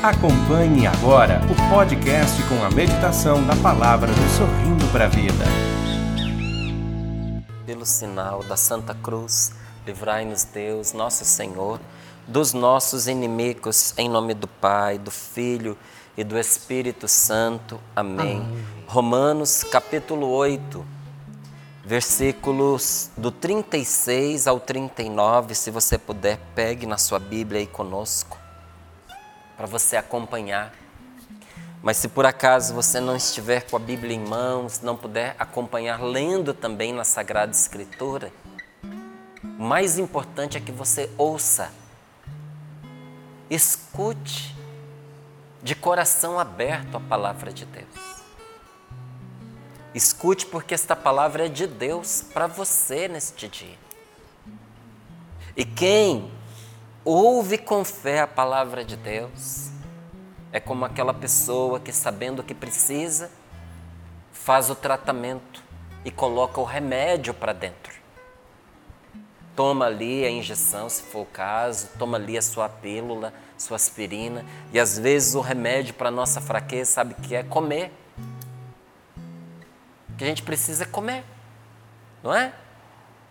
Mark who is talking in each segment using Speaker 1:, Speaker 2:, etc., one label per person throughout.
Speaker 1: Acompanhe agora o podcast com a meditação da palavra do Sorrindo para a Vida.
Speaker 2: Pelo sinal da Santa Cruz, livrai-nos Deus, nosso Senhor, dos nossos inimigos, em nome do Pai, do Filho e do Espírito Santo. Amém. Amém. Romanos capítulo 8, versículos do 36 ao 39, se você puder, pegue na sua Bíblia aí conosco para você acompanhar. Mas se por acaso você não estiver com a Bíblia em mãos, não puder acompanhar lendo também na Sagrada Escritura, o mais importante é que você ouça, escute de coração aberto a palavra de Deus. Escute porque esta palavra é de Deus para você neste dia. E quem ouve com fé a palavra de Deus, é como aquela pessoa que, sabendo que precisa, faz o tratamento e coloca o remédio para dentro. Toma ali a injeção, se for o caso, toma ali a sua pílula, sua aspirina, e às vezes o remédio para nossa fraqueza, sabe que é comer. O que a gente precisa é comer, não é?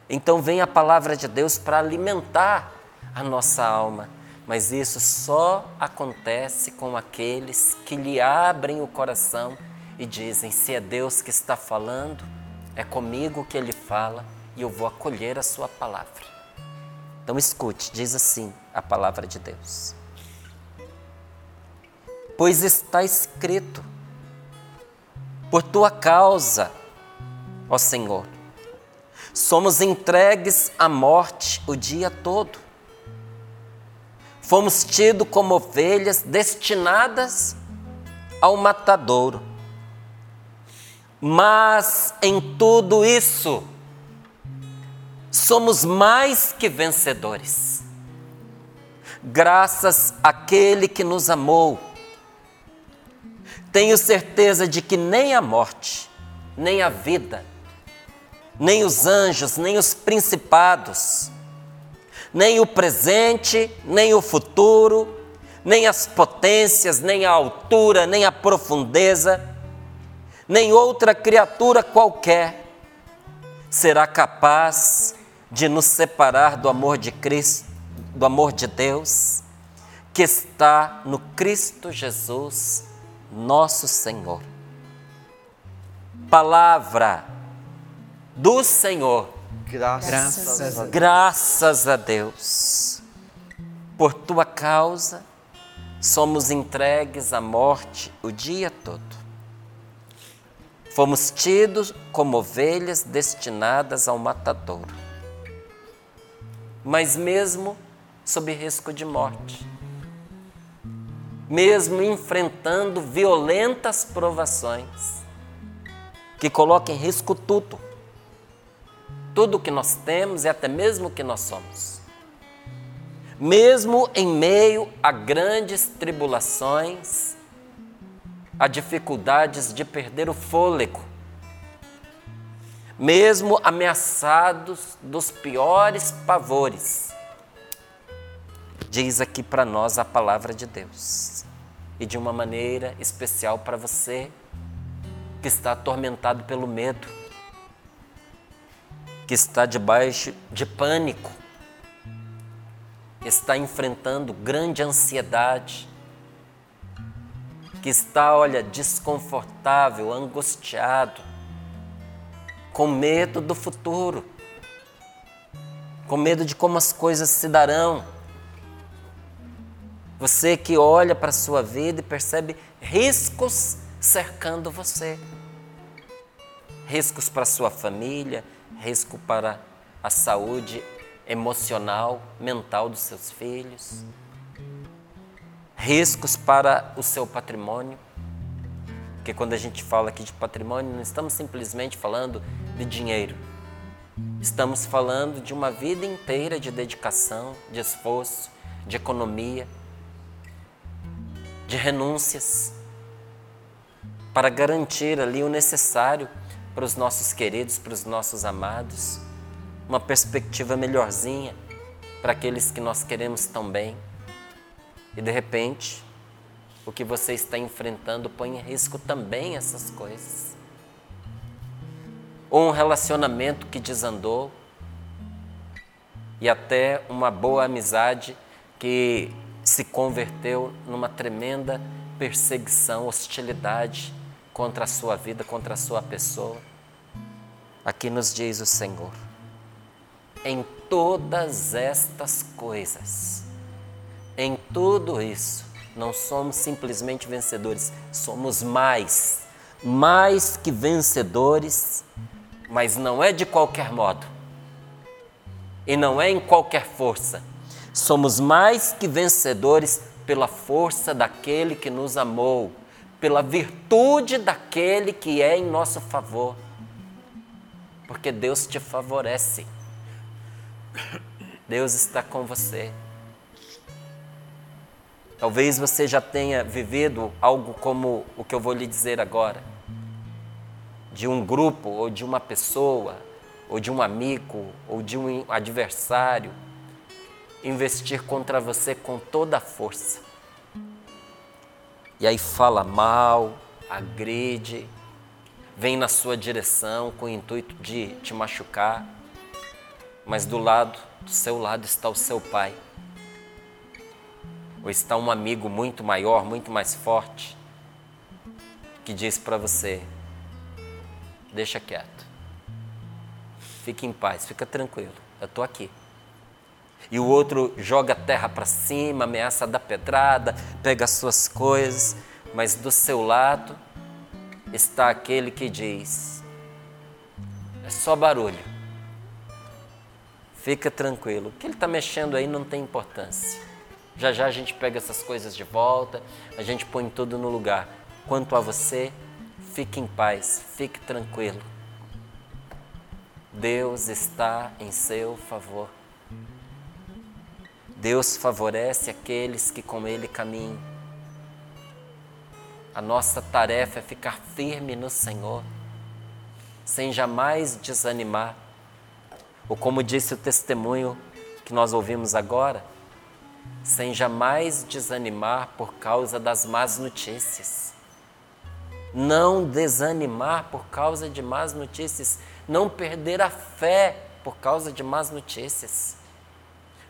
Speaker 2: Então vem a palavra de Deus para alimentar a nossa alma. Mas isso só acontece com aqueles que lhe abrem o coração e dizem: se é Deus que está falando, é comigo que Ele fala e eu vou acolher a Sua palavra. Então escute, diz assim a palavra de Deus. Pois está escrito, por tua causa, ó Senhor, somos entregues à morte o dia todo fomos tidos como ovelhas destinadas ao matadouro. Mas em tudo isso, somos mais que vencedores. Graças àquele que nos amou. Tenho certeza de que nem a morte, nem a vida, nem os anjos, nem os principados, nem o presente, nem o futuro, nem as potências, nem a altura, nem a profundeza, nem outra criatura qualquer será capaz de nos separar do amor de Cristo, do amor de Deus, que está no Cristo Jesus, nosso Senhor. Palavra do Senhor
Speaker 3: Graças, Graças, a.
Speaker 2: Graças a Deus. Por tua causa, somos entregues à morte o dia todo. Fomos tidos como ovelhas destinadas ao matadouro. Mas mesmo sob risco de morte, mesmo enfrentando violentas provações que colocam em risco tudo, tudo o que nós temos e até mesmo o que nós somos. Mesmo em meio a grandes tribulações, a dificuldades de perder o fôlego, mesmo ameaçados dos piores pavores, diz aqui para nós a palavra de Deus. E de uma maneira especial para você que está atormentado pelo medo, que está debaixo de pânico, está enfrentando grande ansiedade, que está, olha, desconfortável, angustiado, com medo do futuro, com medo de como as coisas se darão. Você que olha para a sua vida e percebe riscos cercando você. Riscos para sua família, risco para a saúde emocional, mental dos seus filhos, riscos para o seu patrimônio. Porque quando a gente fala aqui de patrimônio, não estamos simplesmente falando de dinheiro. Estamos falando de uma vida inteira de dedicação, de esforço, de economia, de renúncias, para garantir ali o necessário para os nossos queridos, para os nossos amados, uma perspectiva melhorzinha para aqueles que nós queremos tão bem. E de repente, o que você está enfrentando põe em risco também essas coisas. Ou um relacionamento que desandou, e até uma boa amizade que se converteu numa tremenda perseguição, hostilidade contra a sua vida, contra a sua pessoa. Aqui nos diz o Senhor: em todas estas coisas, em tudo isso, não somos simplesmente vencedores, somos mais, mais que vencedores, mas não é de qualquer modo, e não é em qualquer força. Somos mais que vencedores pela força daquele que nos amou, pela virtude daquele que é em nosso favor. Porque Deus te favorece. Deus está com você. Talvez você já tenha vivido algo como o que eu vou lhe dizer agora. De um grupo, ou de uma pessoa, ou de um amigo, ou de um adversário investir contra você com toda a força. E aí fala mal, agride, vem na sua direção com o intuito de te machucar, mas do lado, do seu lado está o seu pai. Ou está um amigo muito maior, muito mais forte, que diz para você: deixa quieto, fique em paz, fica tranquilo, eu estou aqui e o outro joga a terra para cima, ameaça dar pedrada, pega as suas coisas, mas do seu lado está aquele que diz: é só barulho, fica tranquilo, o que ele está mexendo aí não tem importância. Já já a gente pega essas coisas de volta, a gente põe tudo no lugar. Quanto a você, fique em paz, fique tranquilo. Deus está em seu favor. Deus favorece aqueles que com Ele caminham. A nossa tarefa é ficar firme no Senhor, sem jamais desanimar. Ou como disse o testemunho que nós ouvimos agora, sem jamais desanimar por causa das más notícias. Não desanimar por causa de más notícias, não perder a fé por causa de más notícias.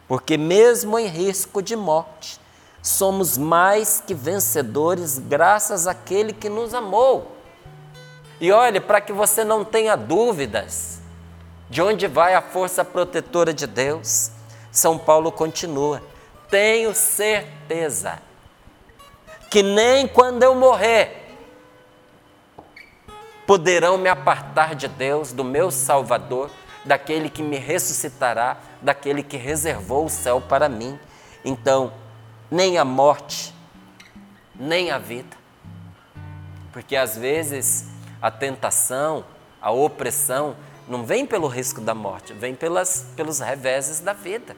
Speaker 2: Porque, mesmo em risco de morte, somos mais que vencedores graças àquele que nos amou. E olhe, para que você não tenha dúvidas de onde vai a força protetora de Deus, São Paulo continua: tenho certeza que nem quando eu morrer poderão me apartar de Deus, do meu Salvador, daquele que me ressuscitará, daquele que reservou o céu para mim. Então, nem a morte, nem a vida. Porque às vezes a tentação, a opressão, não vem pelo risco da morte, vem pelas, pelos reveses da vida.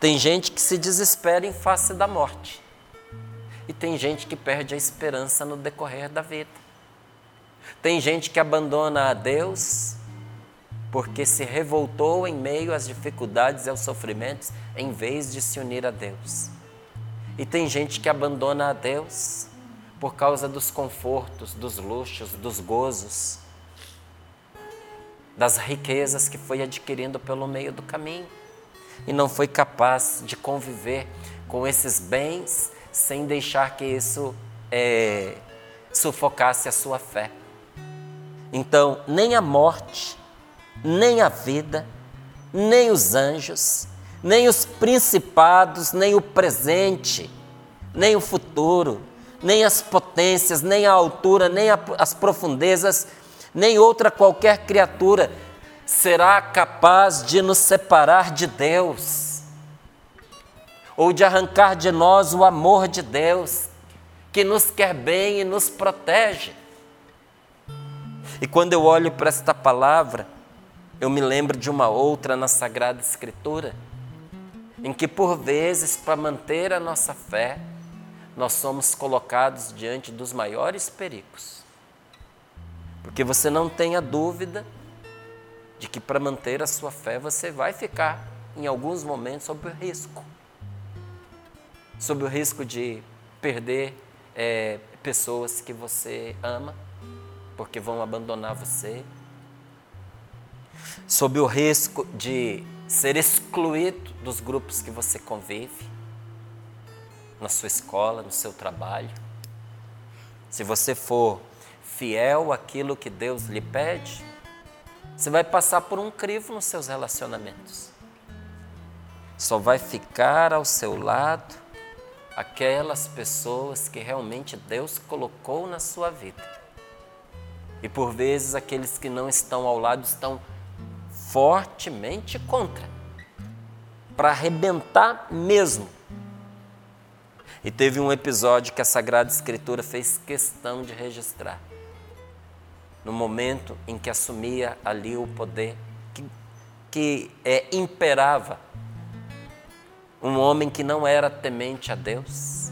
Speaker 2: Tem gente que se desespera em face da morte. E tem gente que perde a esperança no decorrer da vida. Tem gente que abandona a Deus porque se revoltou em meio às dificuldades e aos sofrimentos, em vez de se unir a Deus. E tem gente que abandona a Deus por causa dos confortos, dos luxos, dos gozos, das riquezas que foi adquirindo pelo meio do caminho e não foi capaz de conviver com esses bens sem deixar que isso é, sufocasse a sua fé. Então, nem a morte, nem a vida, nem os anjos, nem os principados, nem o presente, nem o futuro, nem as potências, nem a altura, nem a, as profundezas, nem outra qualquer criatura será capaz de nos separar de Deus, ou de arrancar de nós o amor de Deus, que nos quer bem e nos protege. E quando eu olho para esta palavra, eu me lembro de uma outra na Sagrada Escritura, em que por vezes, para manter a nossa fé, nós somos colocados diante dos maiores perigos. Porque você não tenha dúvida de que para manter a sua fé você vai ficar, em alguns momentos, sob o risco. Sob o risco de perder é, pessoas que você ama, porque vão abandonar você, sob o risco de ser excluído dos grupos que você convive, na sua escola, no seu trabalho. Se você for fiel àquilo que Deus lhe pede, você vai passar por um crivo nos seus relacionamentos. Só vai ficar ao seu lado aquelas pessoas que realmente Deus colocou na sua vida. E por vezes aqueles que não estão ao lado estão fortemente contra, para arrebentar mesmo. E teve um episódio que a Sagrada Escritura fez questão de registrar. No momento em que assumia ali o poder que, que é, imperava, um homem que não era temente a Deus.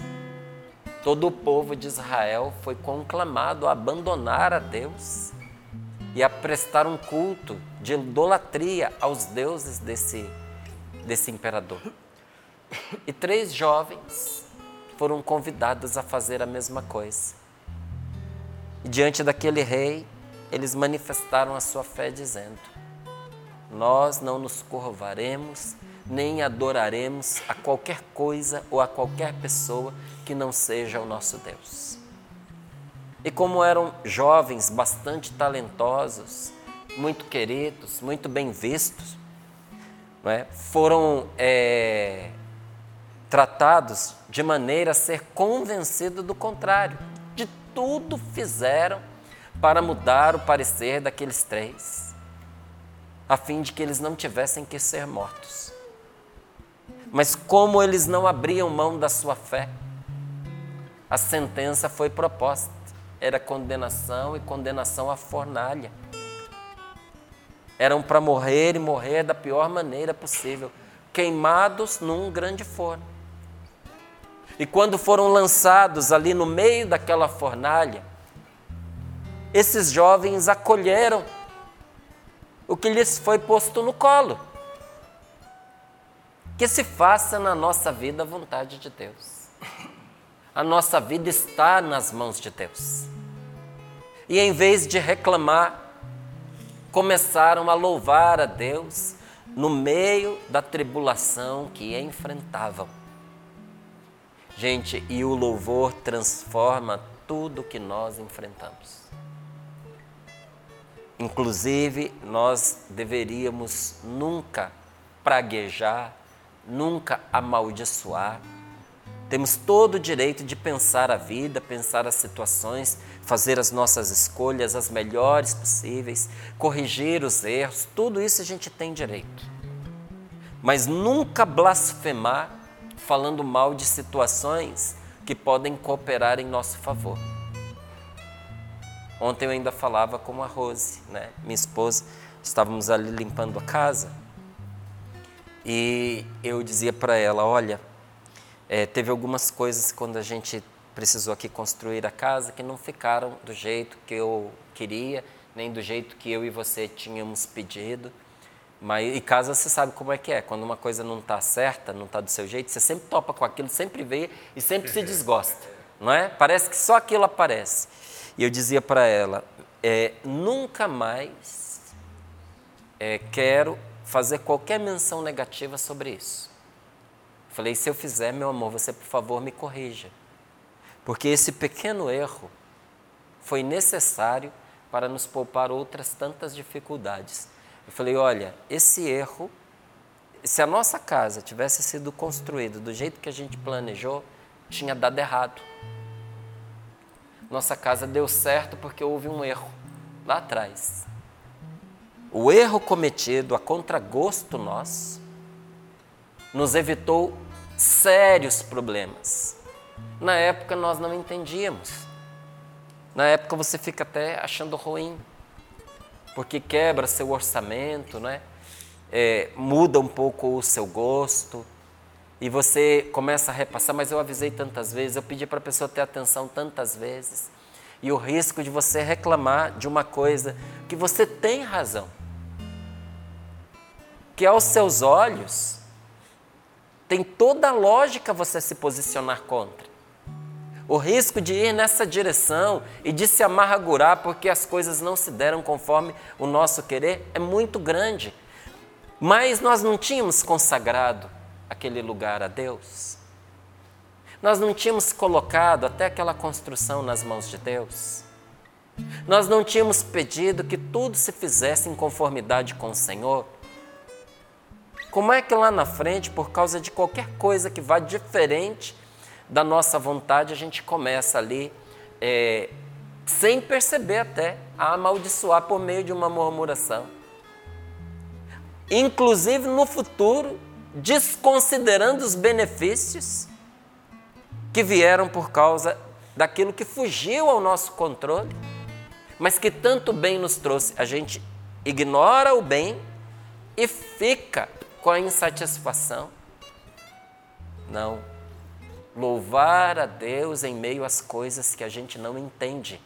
Speaker 2: Todo o povo de Israel foi conclamado a abandonar a Deus e a prestar um culto de idolatria aos deuses desse, desse imperador. E três jovens foram convidados a fazer a mesma coisa. E diante daquele rei, eles manifestaram a sua fé, dizendo: Nós não nos curvaremos, nem adoraremos a qualquer coisa ou a qualquer pessoa que não seja o nosso Deus. E como eram jovens bastante talentosos, muito queridos, muito bem vistos, é? foram é, tratados de maneira a ser convencido do contrário. De tudo fizeram para mudar o parecer daqueles três, a fim de que eles não tivessem que ser mortos. Mas como eles não abriam mão da sua fé, a sentença foi proposta. Era condenação e condenação à fornalha. Eram para morrer e morrer da pior maneira possível, queimados num grande forno. E quando foram lançados ali no meio daquela fornalha, esses jovens acolheram o que lhes foi posto no colo. Que se faça na nossa vida a vontade de Deus. A nossa vida está nas mãos de Deus. E em vez de reclamar, começaram a louvar a Deus no meio da tribulação que enfrentavam. Gente, e o louvor transforma tudo que nós enfrentamos. Inclusive, nós deveríamos nunca praguejar, nunca amaldiçoar. Temos todo o direito de pensar a vida, pensar as situações, fazer as nossas escolhas as melhores possíveis, corrigir os erros, tudo isso a gente tem direito. Mas nunca blasfemar falando mal de situações que podem cooperar em nosso favor. Ontem eu ainda falava com a Rose, né? minha esposa, estávamos ali limpando a casa e eu dizia para ela: olha, é, teve algumas coisas quando a gente precisou aqui construir a casa que não ficaram do jeito que eu queria, nem do jeito que eu e você tínhamos pedido. Mas, e casa você sabe como é que é. Quando uma coisa não está certa, não está do seu jeito, você sempre topa com aquilo, sempre vê e sempre se desgosta. Não é? Parece que só aquilo aparece. E eu dizia para ela: é, nunca mais é, quero fazer qualquer menção negativa sobre isso. Falei: se eu fizer, meu amor, você por favor me corrija. Porque esse pequeno erro foi necessário para nos poupar outras tantas dificuldades. Eu falei: olha, esse erro, se a nossa casa tivesse sido construída do jeito que a gente planejou, tinha dado errado. Nossa casa deu certo porque houve um erro lá atrás. O erro cometido a contragosto nosso nos evitou sérios problemas. Na época nós não entendíamos. Na época você fica até achando ruim porque quebra seu orçamento, né? É, muda um pouco o seu gosto e você começa a repassar. Mas eu avisei tantas vezes, eu pedi para a pessoa ter atenção tantas vezes e o risco de você reclamar de uma coisa que você tem razão, que aos seus olhos tem toda a lógica você se posicionar contra. O risco de ir nessa direção e de se amargurar porque as coisas não se deram conforme o nosso querer é muito grande. Mas nós não tínhamos consagrado aquele lugar a Deus. Nós não tínhamos colocado até aquela construção nas mãos de Deus. Nós não tínhamos pedido que tudo se fizesse em conformidade com o Senhor. Como é que lá na frente, por causa de qualquer coisa que vá diferente da nossa vontade, a gente começa ali, é, sem perceber até, a amaldiçoar por meio de uma murmuração? Inclusive no futuro, desconsiderando os benefícios que vieram por causa daquilo que fugiu ao nosso controle, mas que tanto bem nos trouxe. A gente ignora o bem e fica com a insatisfação? Não. Louvar a Deus em meio às coisas que a gente não entende.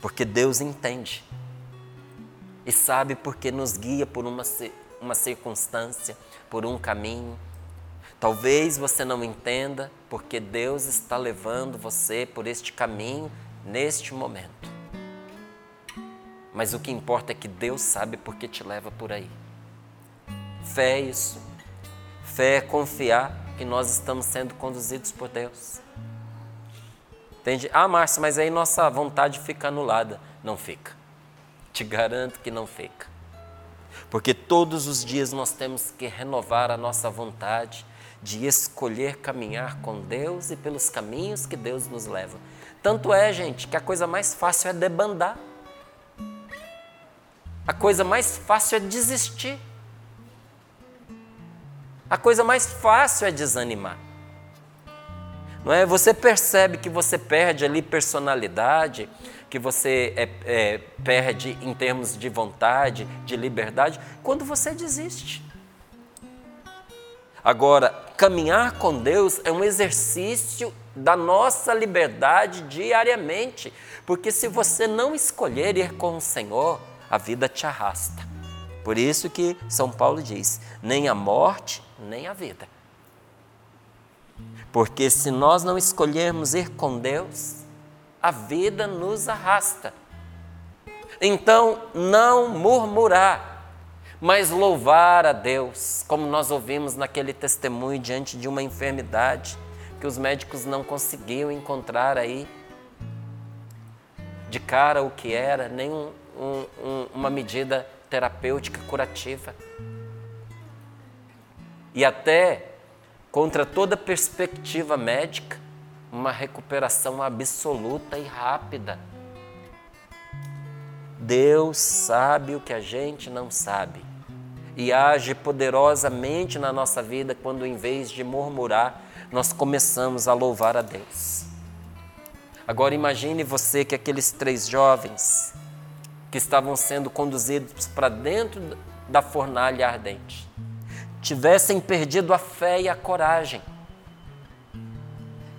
Speaker 2: Porque Deus entende. E sabe porque nos guia por uma, uma circunstância, por um caminho. Talvez você não entenda porque Deus está levando você por este caminho neste momento. Mas o que importa é que Deus sabe porque te leva por aí. Fé é isso. Fé é confiar que nós estamos sendo conduzidos por Deus. Entende? Ah, Márcio, mas aí nossa vontade fica anulada. Não fica. Te garanto que não fica. Porque todos os dias nós temos que renovar a nossa vontade de escolher caminhar com Deus e pelos caminhos que Deus nos leva. Tanto é, gente, que a coisa mais fácil é debandar. A coisa mais fácil é desistir. A coisa mais fácil é desanimar. Não é? Você percebe que você perde ali personalidade, que você é, é, perde em termos de vontade, de liberdade, quando você desiste. Agora, caminhar com Deus é um exercício da nossa liberdade diariamente, porque se você não escolher ir com o Senhor, a vida te arrasta. Por isso que São Paulo diz: nem a morte, nem a vida. Porque se nós não escolhermos ir com Deus, a vida nos arrasta. Então, não murmurar, mas louvar a Deus, como nós ouvimos naquele testemunho diante de uma enfermidade que os médicos não conseguiam encontrar aí de cara o que era, nem um, um, uma medida terapêutica curativa e até contra toda perspectiva médica, uma recuperação absoluta e rápida. Deus sabe o que a gente não sabe e age poderosamente na nossa vida quando, em vez de murmurar, nós começamos a louvar a Deus. Agora imagine você que aqueles três jovens que estavam sendo conduzidos para dentro da fornalha ardente tivessem perdido a fé e a coragem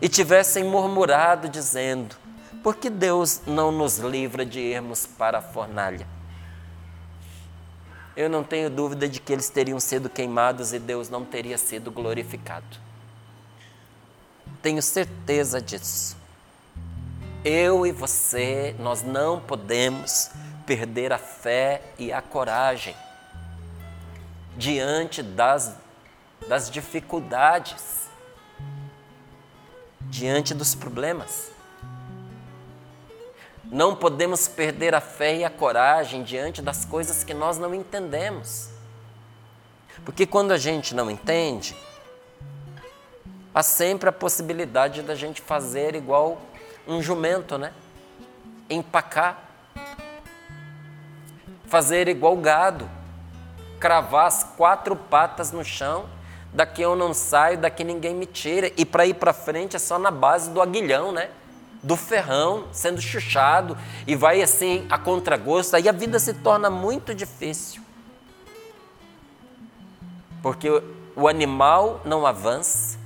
Speaker 2: e tivessem murmurado, dizendo: por que Deus não nos livra de irmos para a fornalha? Eu não tenho dúvida de que eles teriam sido queimados e Deus não teria sido glorificado. Tenho certeza disso. Eu e você, nós não podemos perder a fé e a coragem diante das, das dificuldades, diante dos problemas. Não podemos perder a fé e a coragem diante das coisas que nós não entendemos. Porque quando a gente não entende, há sempre a possibilidade da gente fazer igual um jumento, né? Empacar. Fazer igual gado cravar as quatro patas no chão, daqui eu não saio, daqui ninguém me tira. E para ir para frente é só na base do aguilhão, né? Do ferrão, sendo chuchado, e vai assim a contragosto, aí a vida se torna muito difícil. Porque o animal não avança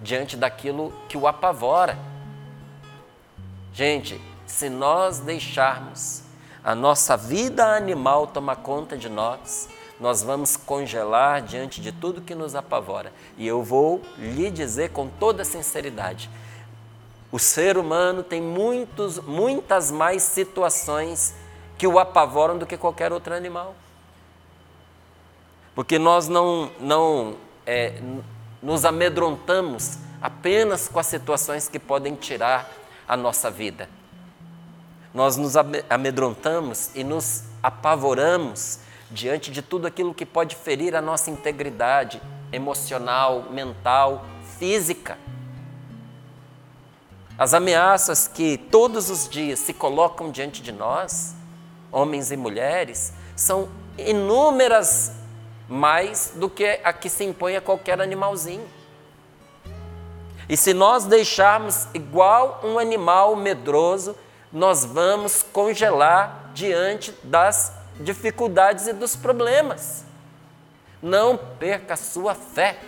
Speaker 2: diante daquilo que o apavora. Gente, se nós deixarmos a nossa vida animal tomar conta de nós, nós vamos congelar diante de tudo que nos apavora. E eu vou lhe dizer com toda sinceridade: o ser humano tem muitos, muitas mais situações que o apavoram do que qualquer outro animal. Porque nós não, não é, nos amedrontamos apenas com as situações que podem tirar a nossa vida. Nós nos amedrontamos e nos apavoramos diante de tudo aquilo que pode ferir a nossa integridade emocional, mental, física. As ameaças que todos os dias se colocam diante de nós, homens e mulheres, são inúmeras mais do que a que se impõe a qualquer animalzinho. E se nós deixarmos igual um animal medroso, nós vamos congelar diante das dificuldades e dos problemas. Não perca a sua fé.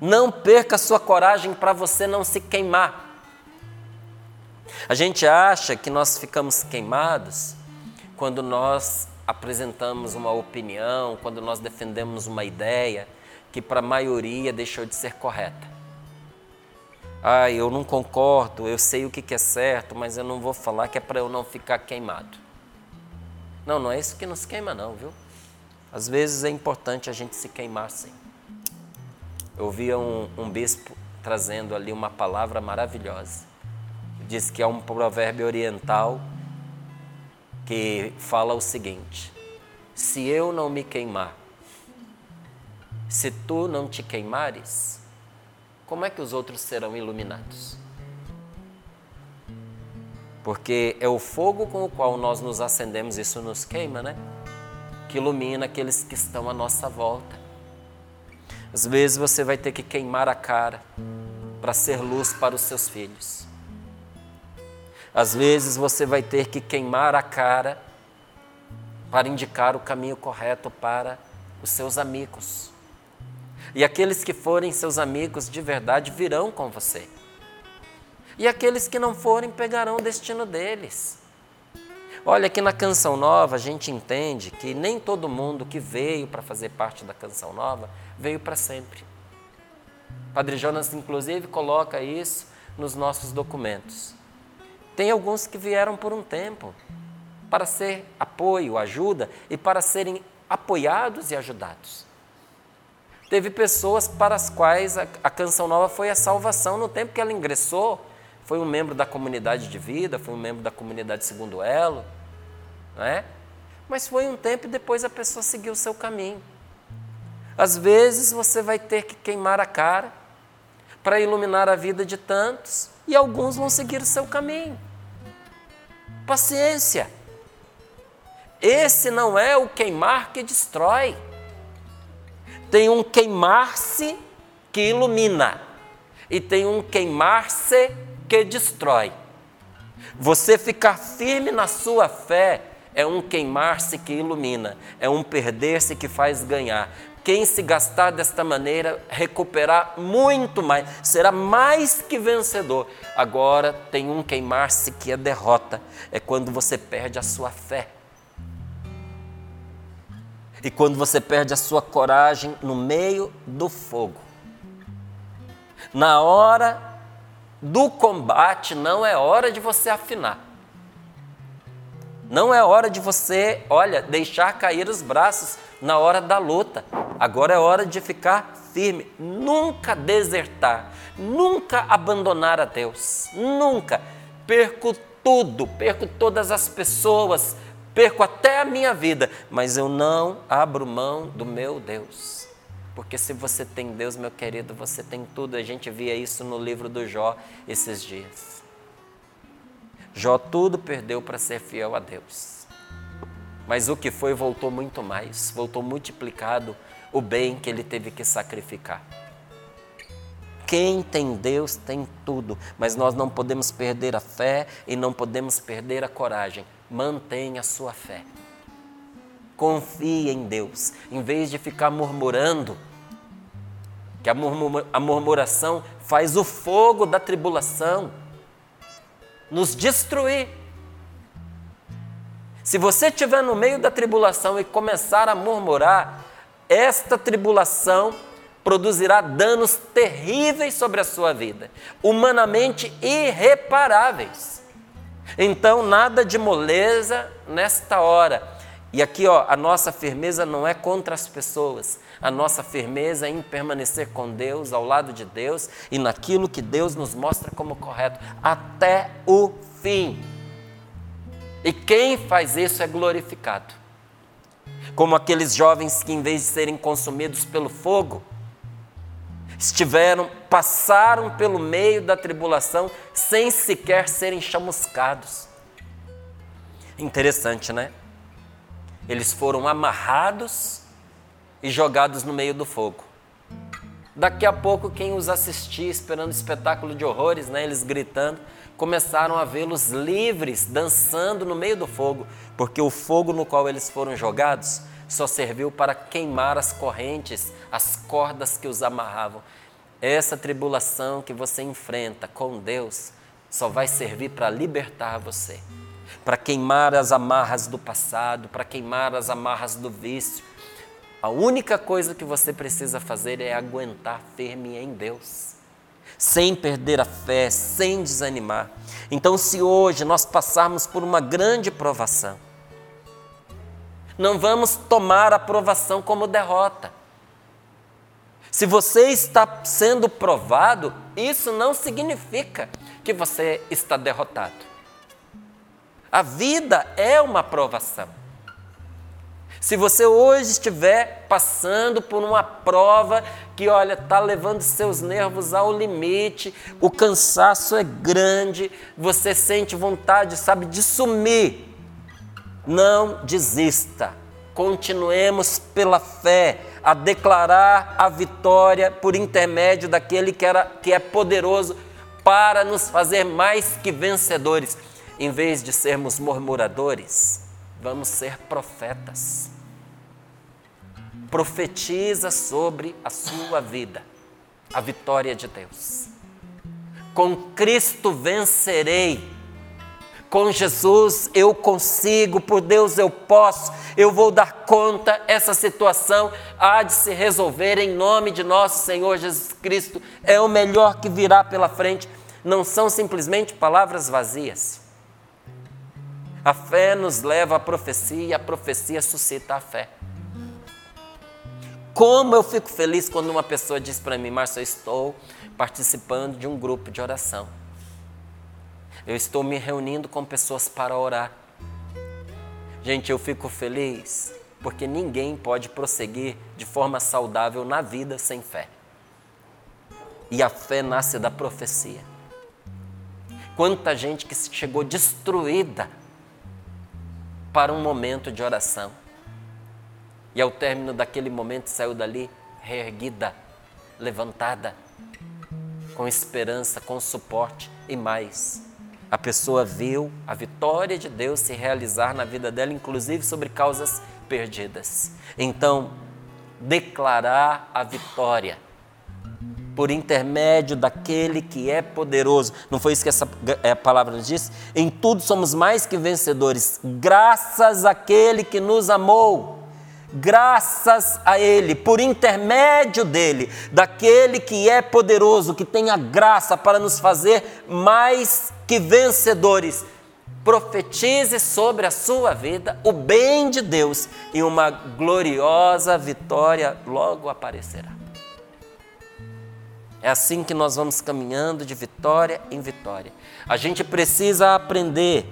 Speaker 2: Não perca a sua coragem para você não se queimar. A gente acha que nós ficamos queimados quando nós apresentamos uma opinião, quando nós defendemos uma ideia que para a maioria deixou de ser correta. Ah, eu não concordo, eu sei o que é certo, mas eu não vou falar que é para eu não ficar queimado. Não, não é isso que nos queima, não, viu? Às vezes é importante a gente se queimar sim. Eu ouvi um, um bispo trazendo ali uma palavra maravilhosa. Diz que é um provérbio oriental que fala o seguinte: Se eu não me queimar, se tu não te queimares, como é que os outros serão iluminados? Porque é o fogo com o qual nós nos acendemos, isso nos queima, né? Que ilumina aqueles que estão à nossa volta. Às vezes você vai ter que queimar a cara para ser luz para os seus filhos. Às vezes você vai ter que queimar a cara para indicar o caminho correto para os seus amigos. E aqueles que forem seus amigos de verdade virão com você. E aqueles que não forem pegarão o destino deles. Olha, aqui na Canção Nova a gente entende que nem todo mundo que veio para fazer parte da Canção Nova veio para sempre. Padre Jonas, inclusive, coloca isso nos nossos documentos. Tem alguns que vieram por um tempo para ser apoio, ajuda e para serem apoiados e ajudados. Teve pessoas para as quais a, a Canção Nova foi a salvação no tempo que ela ingressou foi um membro da comunidade de vida, foi um membro da comunidade segundo elo, não é? Mas foi um tempo e depois a pessoa seguiu o seu caminho. Às vezes você vai ter que queimar a cara para iluminar a vida de tantos e alguns vão seguir o seu caminho. Paciência. Esse não é o queimar que destrói. Tem um queimar-se que ilumina e tem um queimar-se que destrói. Você ficar firme na sua fé é um queimar-se que ilumina, é um perder-se que faz ganhar. Quem se gastar desta maneira recuperar muito mais, será mais que vencedor. Agora tem um queimar-se que é derrota, é quando você perde a sua fé. E quando você perde a sua coragem no meio do fogo. Na hora do combate não é hora de você afinar. Não é hora de você, olha, deixar cair os braços na hora da luta. Agora é hora de ficar firme, nunca desertar, nunca abandonar a Deus, nunca. Perco tudo, perco todas as pessoas, perco até a minha vida, mas eu não abro mão do meu Deus. Porque se você tem Deus, meu querido, você tem tudo. A gente via isso no livro do Jó esses dias. Jó tudo perdeu para ser fiel a Deus. Mas o que foi voltou muito mais, voltou multiplicado o bem que ele teve que sacrificar. Quem tem Deus tem tudo, mas nós não podemos perder a fé e não podemos perder a coragem. Mantenha a sua fé. Confie em Deus, em vez de ficar murmurando que a murmuração faz o fogo da tribulação nos destruir. Se você estiver no meio da tribulação e começar a murmurar, esta tribulação produzirá danos terríveis sobre a sua vida, humanamente irreparáveis. Então, nada de moleza nesta hora. E aqui, ó, a nossa firmeza não é contra as pessoas, a nossa firmeza é em permanecer com Deus, ao lado de Deus e naquilo que Deus nos mostra como correto, até o fim. E quem faz isso é glorificado. Como aqueles jovens que, em vez de serem consumidos pelo fogo, estiveram, passaram pelo meio da tribulação sem sequer serem chamuscados. Interessante, né? Eles foram amarrados e jogados no meio do fogo. Daqui a pouco, quem os assistia esperando espetáculo de horrores, né, eles gritando, começaram a vê-los livres, dançando no meio do fogo, porque o fogo no qual eles foram jogados só serviu para queimar as correntes, as cordas que os amarravam. Essa tribulação que você enfrenta com Deus só vai servir para libertar você, para queimar as amarras do passado, para queimar as amarras do vício, a única coisa que você precisa fazer é aguentar firme em Deus, sem perder a fé, sem desanimar. Então, se hoje nós passarmos por uma grande provação, não vamos tomar a provação como derrota. Se você está sendo provado, isso não significa que você está derrotado. A vida é uma provação. Se você hoje estiver passando por uma prova que, olha, está levando seus nervos ao limite, o cansaço é grande, você sente vontade, sabe, de sumir, não desista. Continuemos pela fé a declarar a vitória por intermédio daquele que, era, que é poderoso para nos fazer mais que vencedores. Em vez de sermos murmuradores, vamos ser profetas profetiza sobre a sua vida a vitória de Deus. Com Cristo vencerei. Com Jesus eu consigo, por Deus eu posso, eu vou dar conta, essa situação há de se resolver em nome de nosso Senhor Jesus Cristo. É o melhor que virá pela frente. Não são simplesmente palavras vazias. A fé nos leva à profecia e a profecia suscita a fé. Como eu fico feliz quando uma pessoa diz para mim, Márcio, eu estou participando de um grupo de oração. Eu estou me reunindo com pessoas para orar. Gente, eu fico feliz porque ninguém pode prosseguir de forma saudável na vida sem fé. E a fé nasce da profecia. Quanta gente que chegou destruída para um momento de oração. E ao término daquele momento saiu dali reerguida, levantada, com esperança, com suporte e mais. A pessoa viu a vitória de Deus se realizar na vida dela, inclusive sobre causas perdidas. Então, declarar a vitória por intermédio daquele que é poderoso. Não foi isso que essa é, palavra diz? Em tudo somos mais que vencedores, graças àquele que nos amou graças a Ele, por intermédio dele, daquele que é poderoso, que tem a graça para nos fazer mais que vencedores. Profetize sobre a sua vida o bem de Deus e uma gloriosa vitória logo aparecerá. É assim que nós vamos caminhando de vitória em vitória. A gente precisa aprender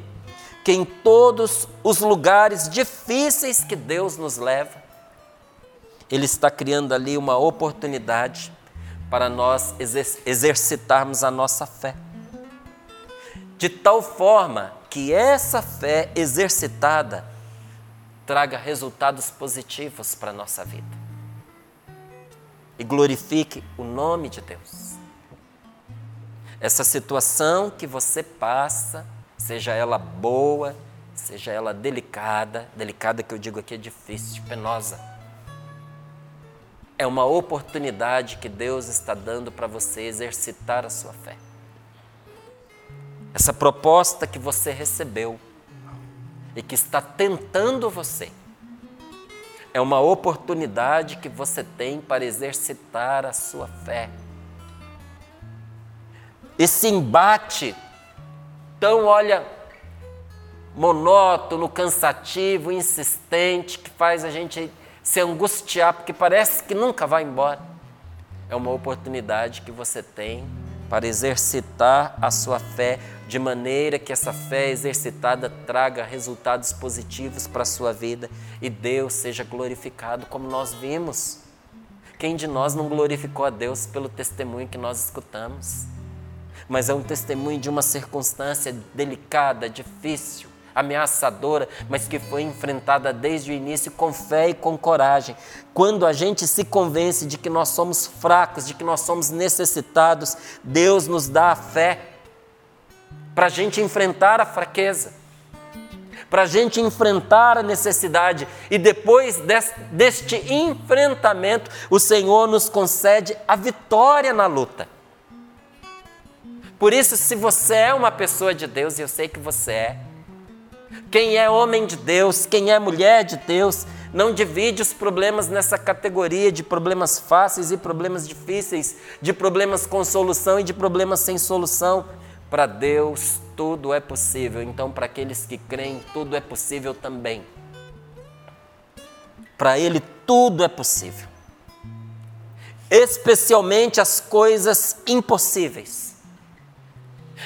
Speaker 2: que em todos os lugares difíceis que Deus nos leva, Ele está criando ali uma oportunidade para nós exercitarmos a nossa fé. De tal forma que essa fé exercitada traga resultados positivos para a nossa vida e glorifique o nome de Deus. Essa situação que você passa, seja ela boa, seja ela delicada, delicada que eu digo aqui é difícil, penosa. É uma oportunidade que Deus está dando para você exercitar a sua fé. Essa proposta que você recebeu, e que está tentando você. É uma oportunidade que você tem para exercitar a sua fé. Esse embate tão, olha, monótono, cansativo, insistente, que faz a gente se angustiar, porque parece que nunca vai embora. É uma oportunidade que você tem para exercitar a sua fé de maneira que essa fé exercitada traga resultados positivos para a sua vida e Deus seja glorificado, como nós vimos. Quem de nós não glorificou a Deus pelo testemunho que nós escutamos? Mas é um testemunho de uma circunstância delicada, difícil, ameaçadora, mas que foi enfrentada desde o início com fé e com coragem. Quando a gente se convence de que nós somos fracos, de que nós somos necessitados, Deus nos dá a fé para a gente enfrentar a fraqueza, para a gente enfrentar a necessidade e depois deste enfrentamento, o Senhor nos concede a vitória na luta. Por isso, se você é uma pessoa de Deus, e eu sei que você é, quem é homem de Deus, quem é mulher de Deus, não divide os problemas nessa categoria de problemas fáceis e problemas difíceis, de problemas com solução e de problemas sem solução. Para Deus tudo é possível, então para aqueles que creem, tudo é possível também. Para Ele tudo é possível, especialmente as coisas impossíveis.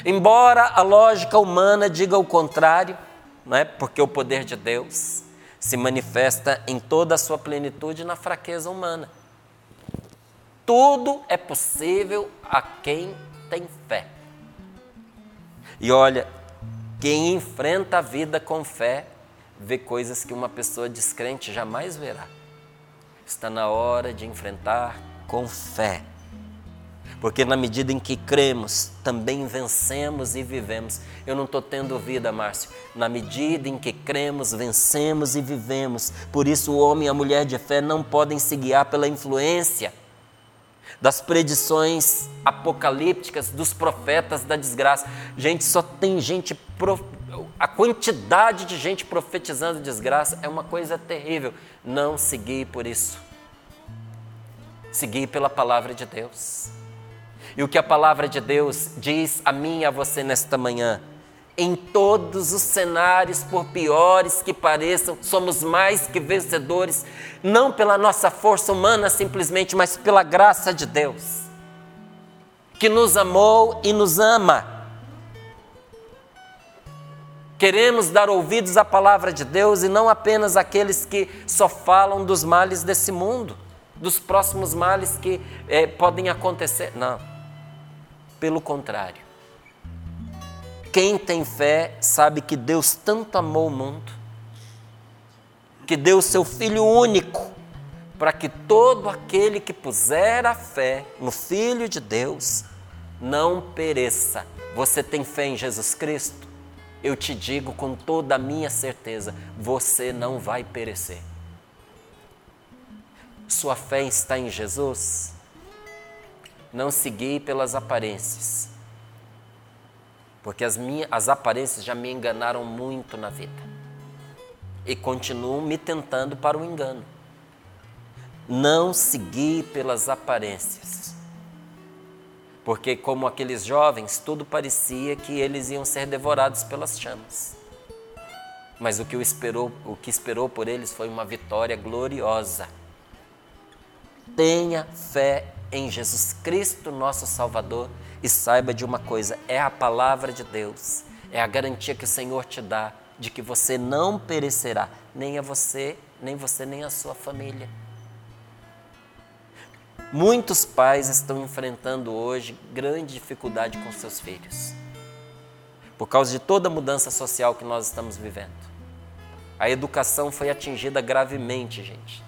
Speaker 2: Embora a lógica humana diga o contrário, não é? Porque o poder de Deus se manifesta em toda a sua plenitude na fraqueza humana. Tudo é possível a quem tem fé. E olha, quem enfrenta a vida com fé vê coisas que uma pessoa descrente jamais verá. Está na hora de enfrentar com fé porque na medida em que cremos, também vencemos e vivemos. Eu não estou tendo vida, Márcio. Na medida em que cremos, vencemos e vivemos. Por isso, o homem e a mulher de fé não podem se guiar pela influência das predições apocalípticas dos profetas da desgraça. Gente, só tem gente. A quantidade de gente profetizando desgraça é uma coisa terrível. Não seguir por isso. Seguir pela palavra de Deus. E o que a palavra de Deus diz a mim e a você nesta manhã? Em todos os cenários, por piores que pareçam, somos mais que vencedores, não pela nossa força humana simplesmente, mas pela graça de Deus, que nos amou e nos ama. Queremos dar ouvidos à palavra de Deus e não apenas aqueles que só falam dos males desse mundo, dos próximos males que é, podem acontecer. Não. Pelo contrário, quem tem fé sabe que Deus tanto amou o mundo, que deu seu Filho único, para que todo aquele que puser a fé no Filho de Deus não pereça. Você tem fé em Jesus Cristo? Eu te digo com toda a minha certeza: você não vai perecer. Sua fé está em Jesus? Não seguir pelas aparências. Porque as, minhas, as aparências já me enganaram muito na vida. E continuam me tentando para o engano. Não seguir pelas aparências. Porque, como aqueles jovens, tudo parecia que eles iam ser devorados pelas chamas. Mas o que, o esperou, o que esperou por eles foi uma vitória gloriosa. Tenha fé em Jesus Cristo, nosso Salvador, e saiba de uma coisa: é a palavra de Deus, é a garantia que o Senhor te dá de que você não perecerá, nem a você, nem você, nem a sua família. Muitos pais estão enfrentando hoje grande dificuldade com seus filhos, por causa de toda a mudança social que nós estamos vivendo. A educação foi atingida gravemente, gente.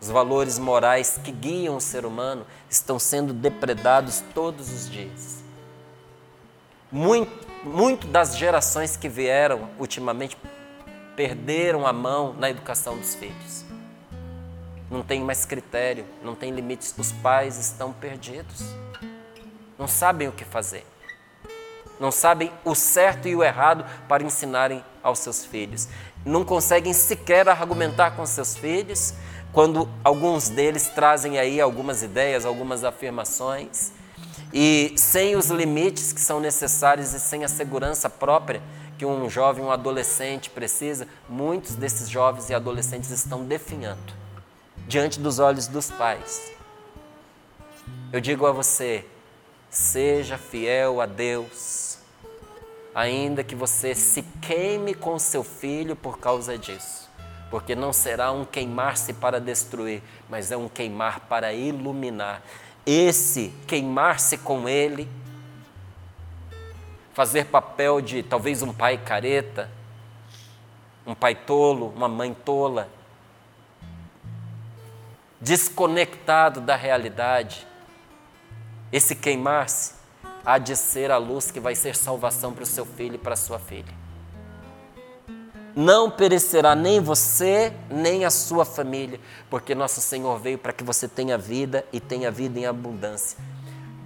Speaker 2: Os valores morais que guiam o ser humano estão sendo depredados todos os dias. Muito, muito das gerações que vieram ultimamente perderam a mão na educação dos filhos. Não tem mais critério, não tem limites. Os pais estão perdidos, não sabem o que fazer. não sabem o certo e o errado para ensinarem aos seus filhos, não conseguem sequer argumentar com seus filhos quando alguns deles trazem aí algumas ideias, algumas afirmações e sem os limites que são necessários e sem a segurança própria que um jovem, um adolescente precisa, muitos desses jovens e adolescentes estão definhando diante dos olhos dos pais. Eu digo a você, seja fiel a Deus, ainda que você se queime com seu filho por causa disso, porque não será um queimar-se para destruir, mas é um queimar para iluminar. Esse queimar-se com ele fazer papel de talvez um pai careta, um pai tolo, uma mãe tola, desconectado da realidade. Esse queimar-se há de ser a luz que vai ser salvação para o seu filho e para a sua filha. Não perecerá nem você, nem a sua família, porque nosso Senhor veio para que você tenha vida e tenha vida em abundância.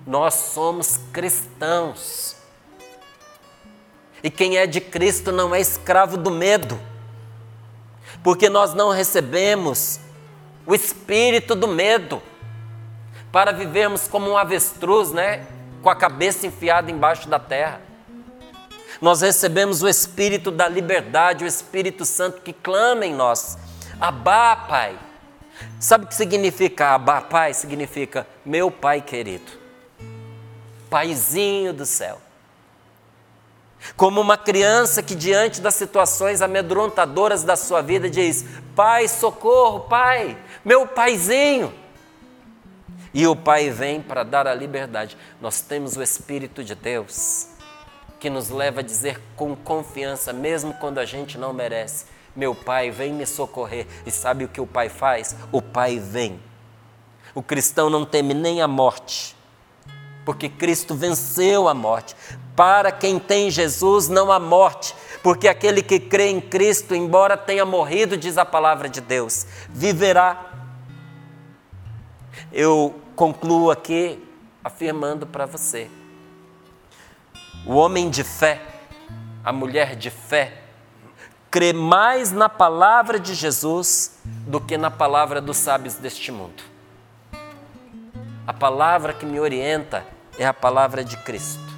Speaker 2: Nós somos cristãos. E quem é de Cristo não é escravo do medo, porque nós não recebemos o espírito do medo para vivermos como um avestruz, né, com a cabeça enfiada embaixo da terra. Nós recebemos o espírito da liberdade, o Espírito Santo que clama em nós. Abá, Pai. Sabe o que significa Abá, Pai? Significa meu Pai querido. Paizinho do céu. Como uma criança que, diante das situações amedrontadoras da sua vida, diz: Pai, socorro, Pai, meu paizinho. E o Pai vem para dar a liberdade. Nós temos o Espírito de Deus que nos leva a dizer com confiança, mesmo quando a gente não merece: Meu Pai, vem me socorrer. E sabe o que o Pai faz? O Pai vem. O cristão não teme nem a morte, porque Cristo venceu a morte. Para quem tem Jesus, não há morte, porque aquele que crê em Cristo, embora tenha morrido, diz a palavra de Deus, viverá. Eu concluo aqui afirmando para você: o homem de fé, a mulher de fé, crê mais na palavra de Jesus do que na palavra dos sábios deste mundo. A palavra que me orienta é a palavra de Cristo.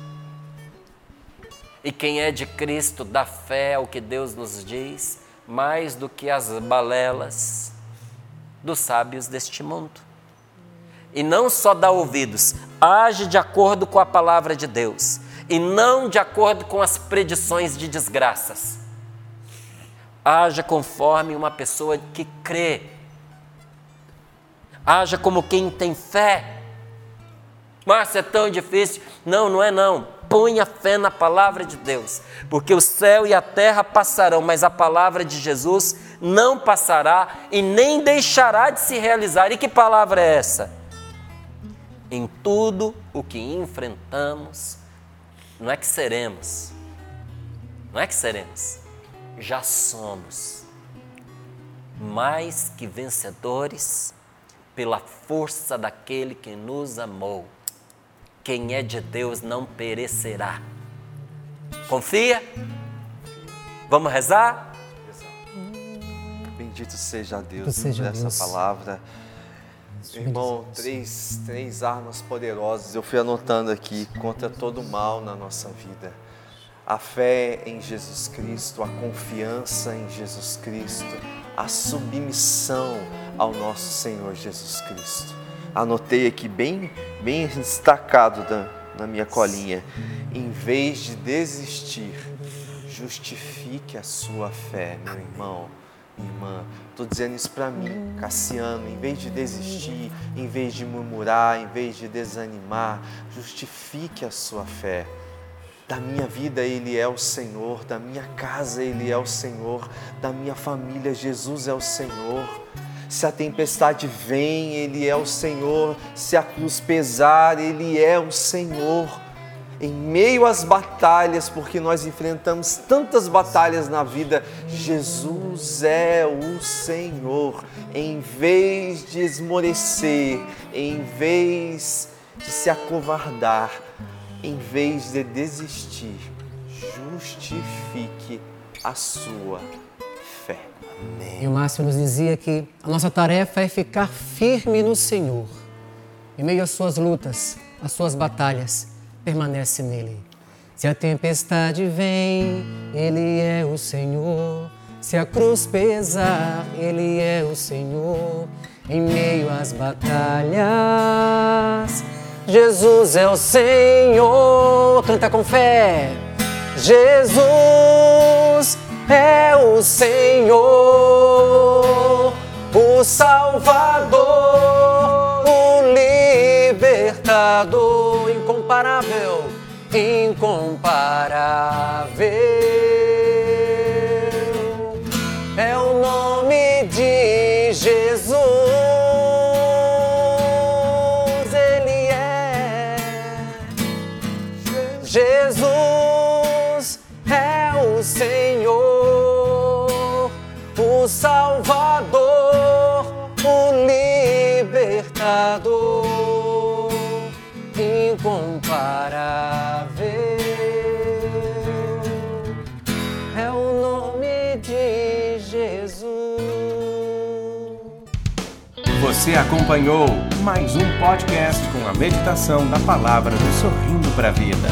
Speaker 2: E quem é de Cristo dá fé ao que Deus nos diz, mais do que as balelas dos sábios deste mundo. E não só dá ouvidos, age de acordo com a palavra de Deus, e não de acordo com as predições de desgraças. Haja conforme uma pessoa que crê. Haja como quem tem fé. Márcia, é tão difícil. Não, não é não ponha fé na palavra de Deus, porque o céu e a terra passarão, mas a palavra de Jesus não passará e nem deixará de se realizar. E que palavra é essa? Em tudo o que enfrentamos, não é que seremos, não é que seremos, já somos mais que vencedores pela força daquele que nos amou. Quem é de Deus não perecerá. Confia? Vamos rezar?
Speaker 3: Bendito seja Deus por essa Deus. palavra. Irmão, três, três armas poderosas eu fui anotando aqui contra todo mal na nossa vida. A fé em Jesus Cristo, a confiança em Jesus Cristo, a submissão ao nosso Senhor Jesus Cristo anotei aqui bem, bem destacado na, na minha colinha. Em vez de desistir, justifique a sua fé, meu irmão, irmã. Estou dizendo isso para mim, Cassiano. Em vez de desistir, em vez de murmurar, em vez de desanimar, justifique a sua fé. Da minha vida Ele é o Senhor, da minha casa Ele é o Senhor, da minha família Jesus é o Senhor. Se a tempestade vem, Ele é o Senhor. Se a cruz pesar, Ele é o Senhor. Em meio às batalhas, porque nós enfrentamos tantas batalhas na vida, Jesus é o Senhor. Em vez de esmorecer, em vez de se acovardar, em vez de desistir, justifique a sua fé.
Speaker 4: Amém. E o Márcio nos dizia que a nossa tarefa é ficar firme no Senhor. Em meio às suas lutas, às suas batalhas, permanece nele. Se a tempestade vem, Ele é o Senhor. Se a cruz pesar, Ele é o Senhor. Em meio às batalhas, Jesus é o Senhor. Canta com fé. Jesus é o Senhor, o Salvador, o libertador incomparável, incomparável. É o nome de Jesus. Ele é Jesus é o Senhor, o Salvador, incomparável. É o nome de Jesus.
Speaker 1: Você acompanhou mais um podcast com a meditação da palavra do Sorrindo para a Vida.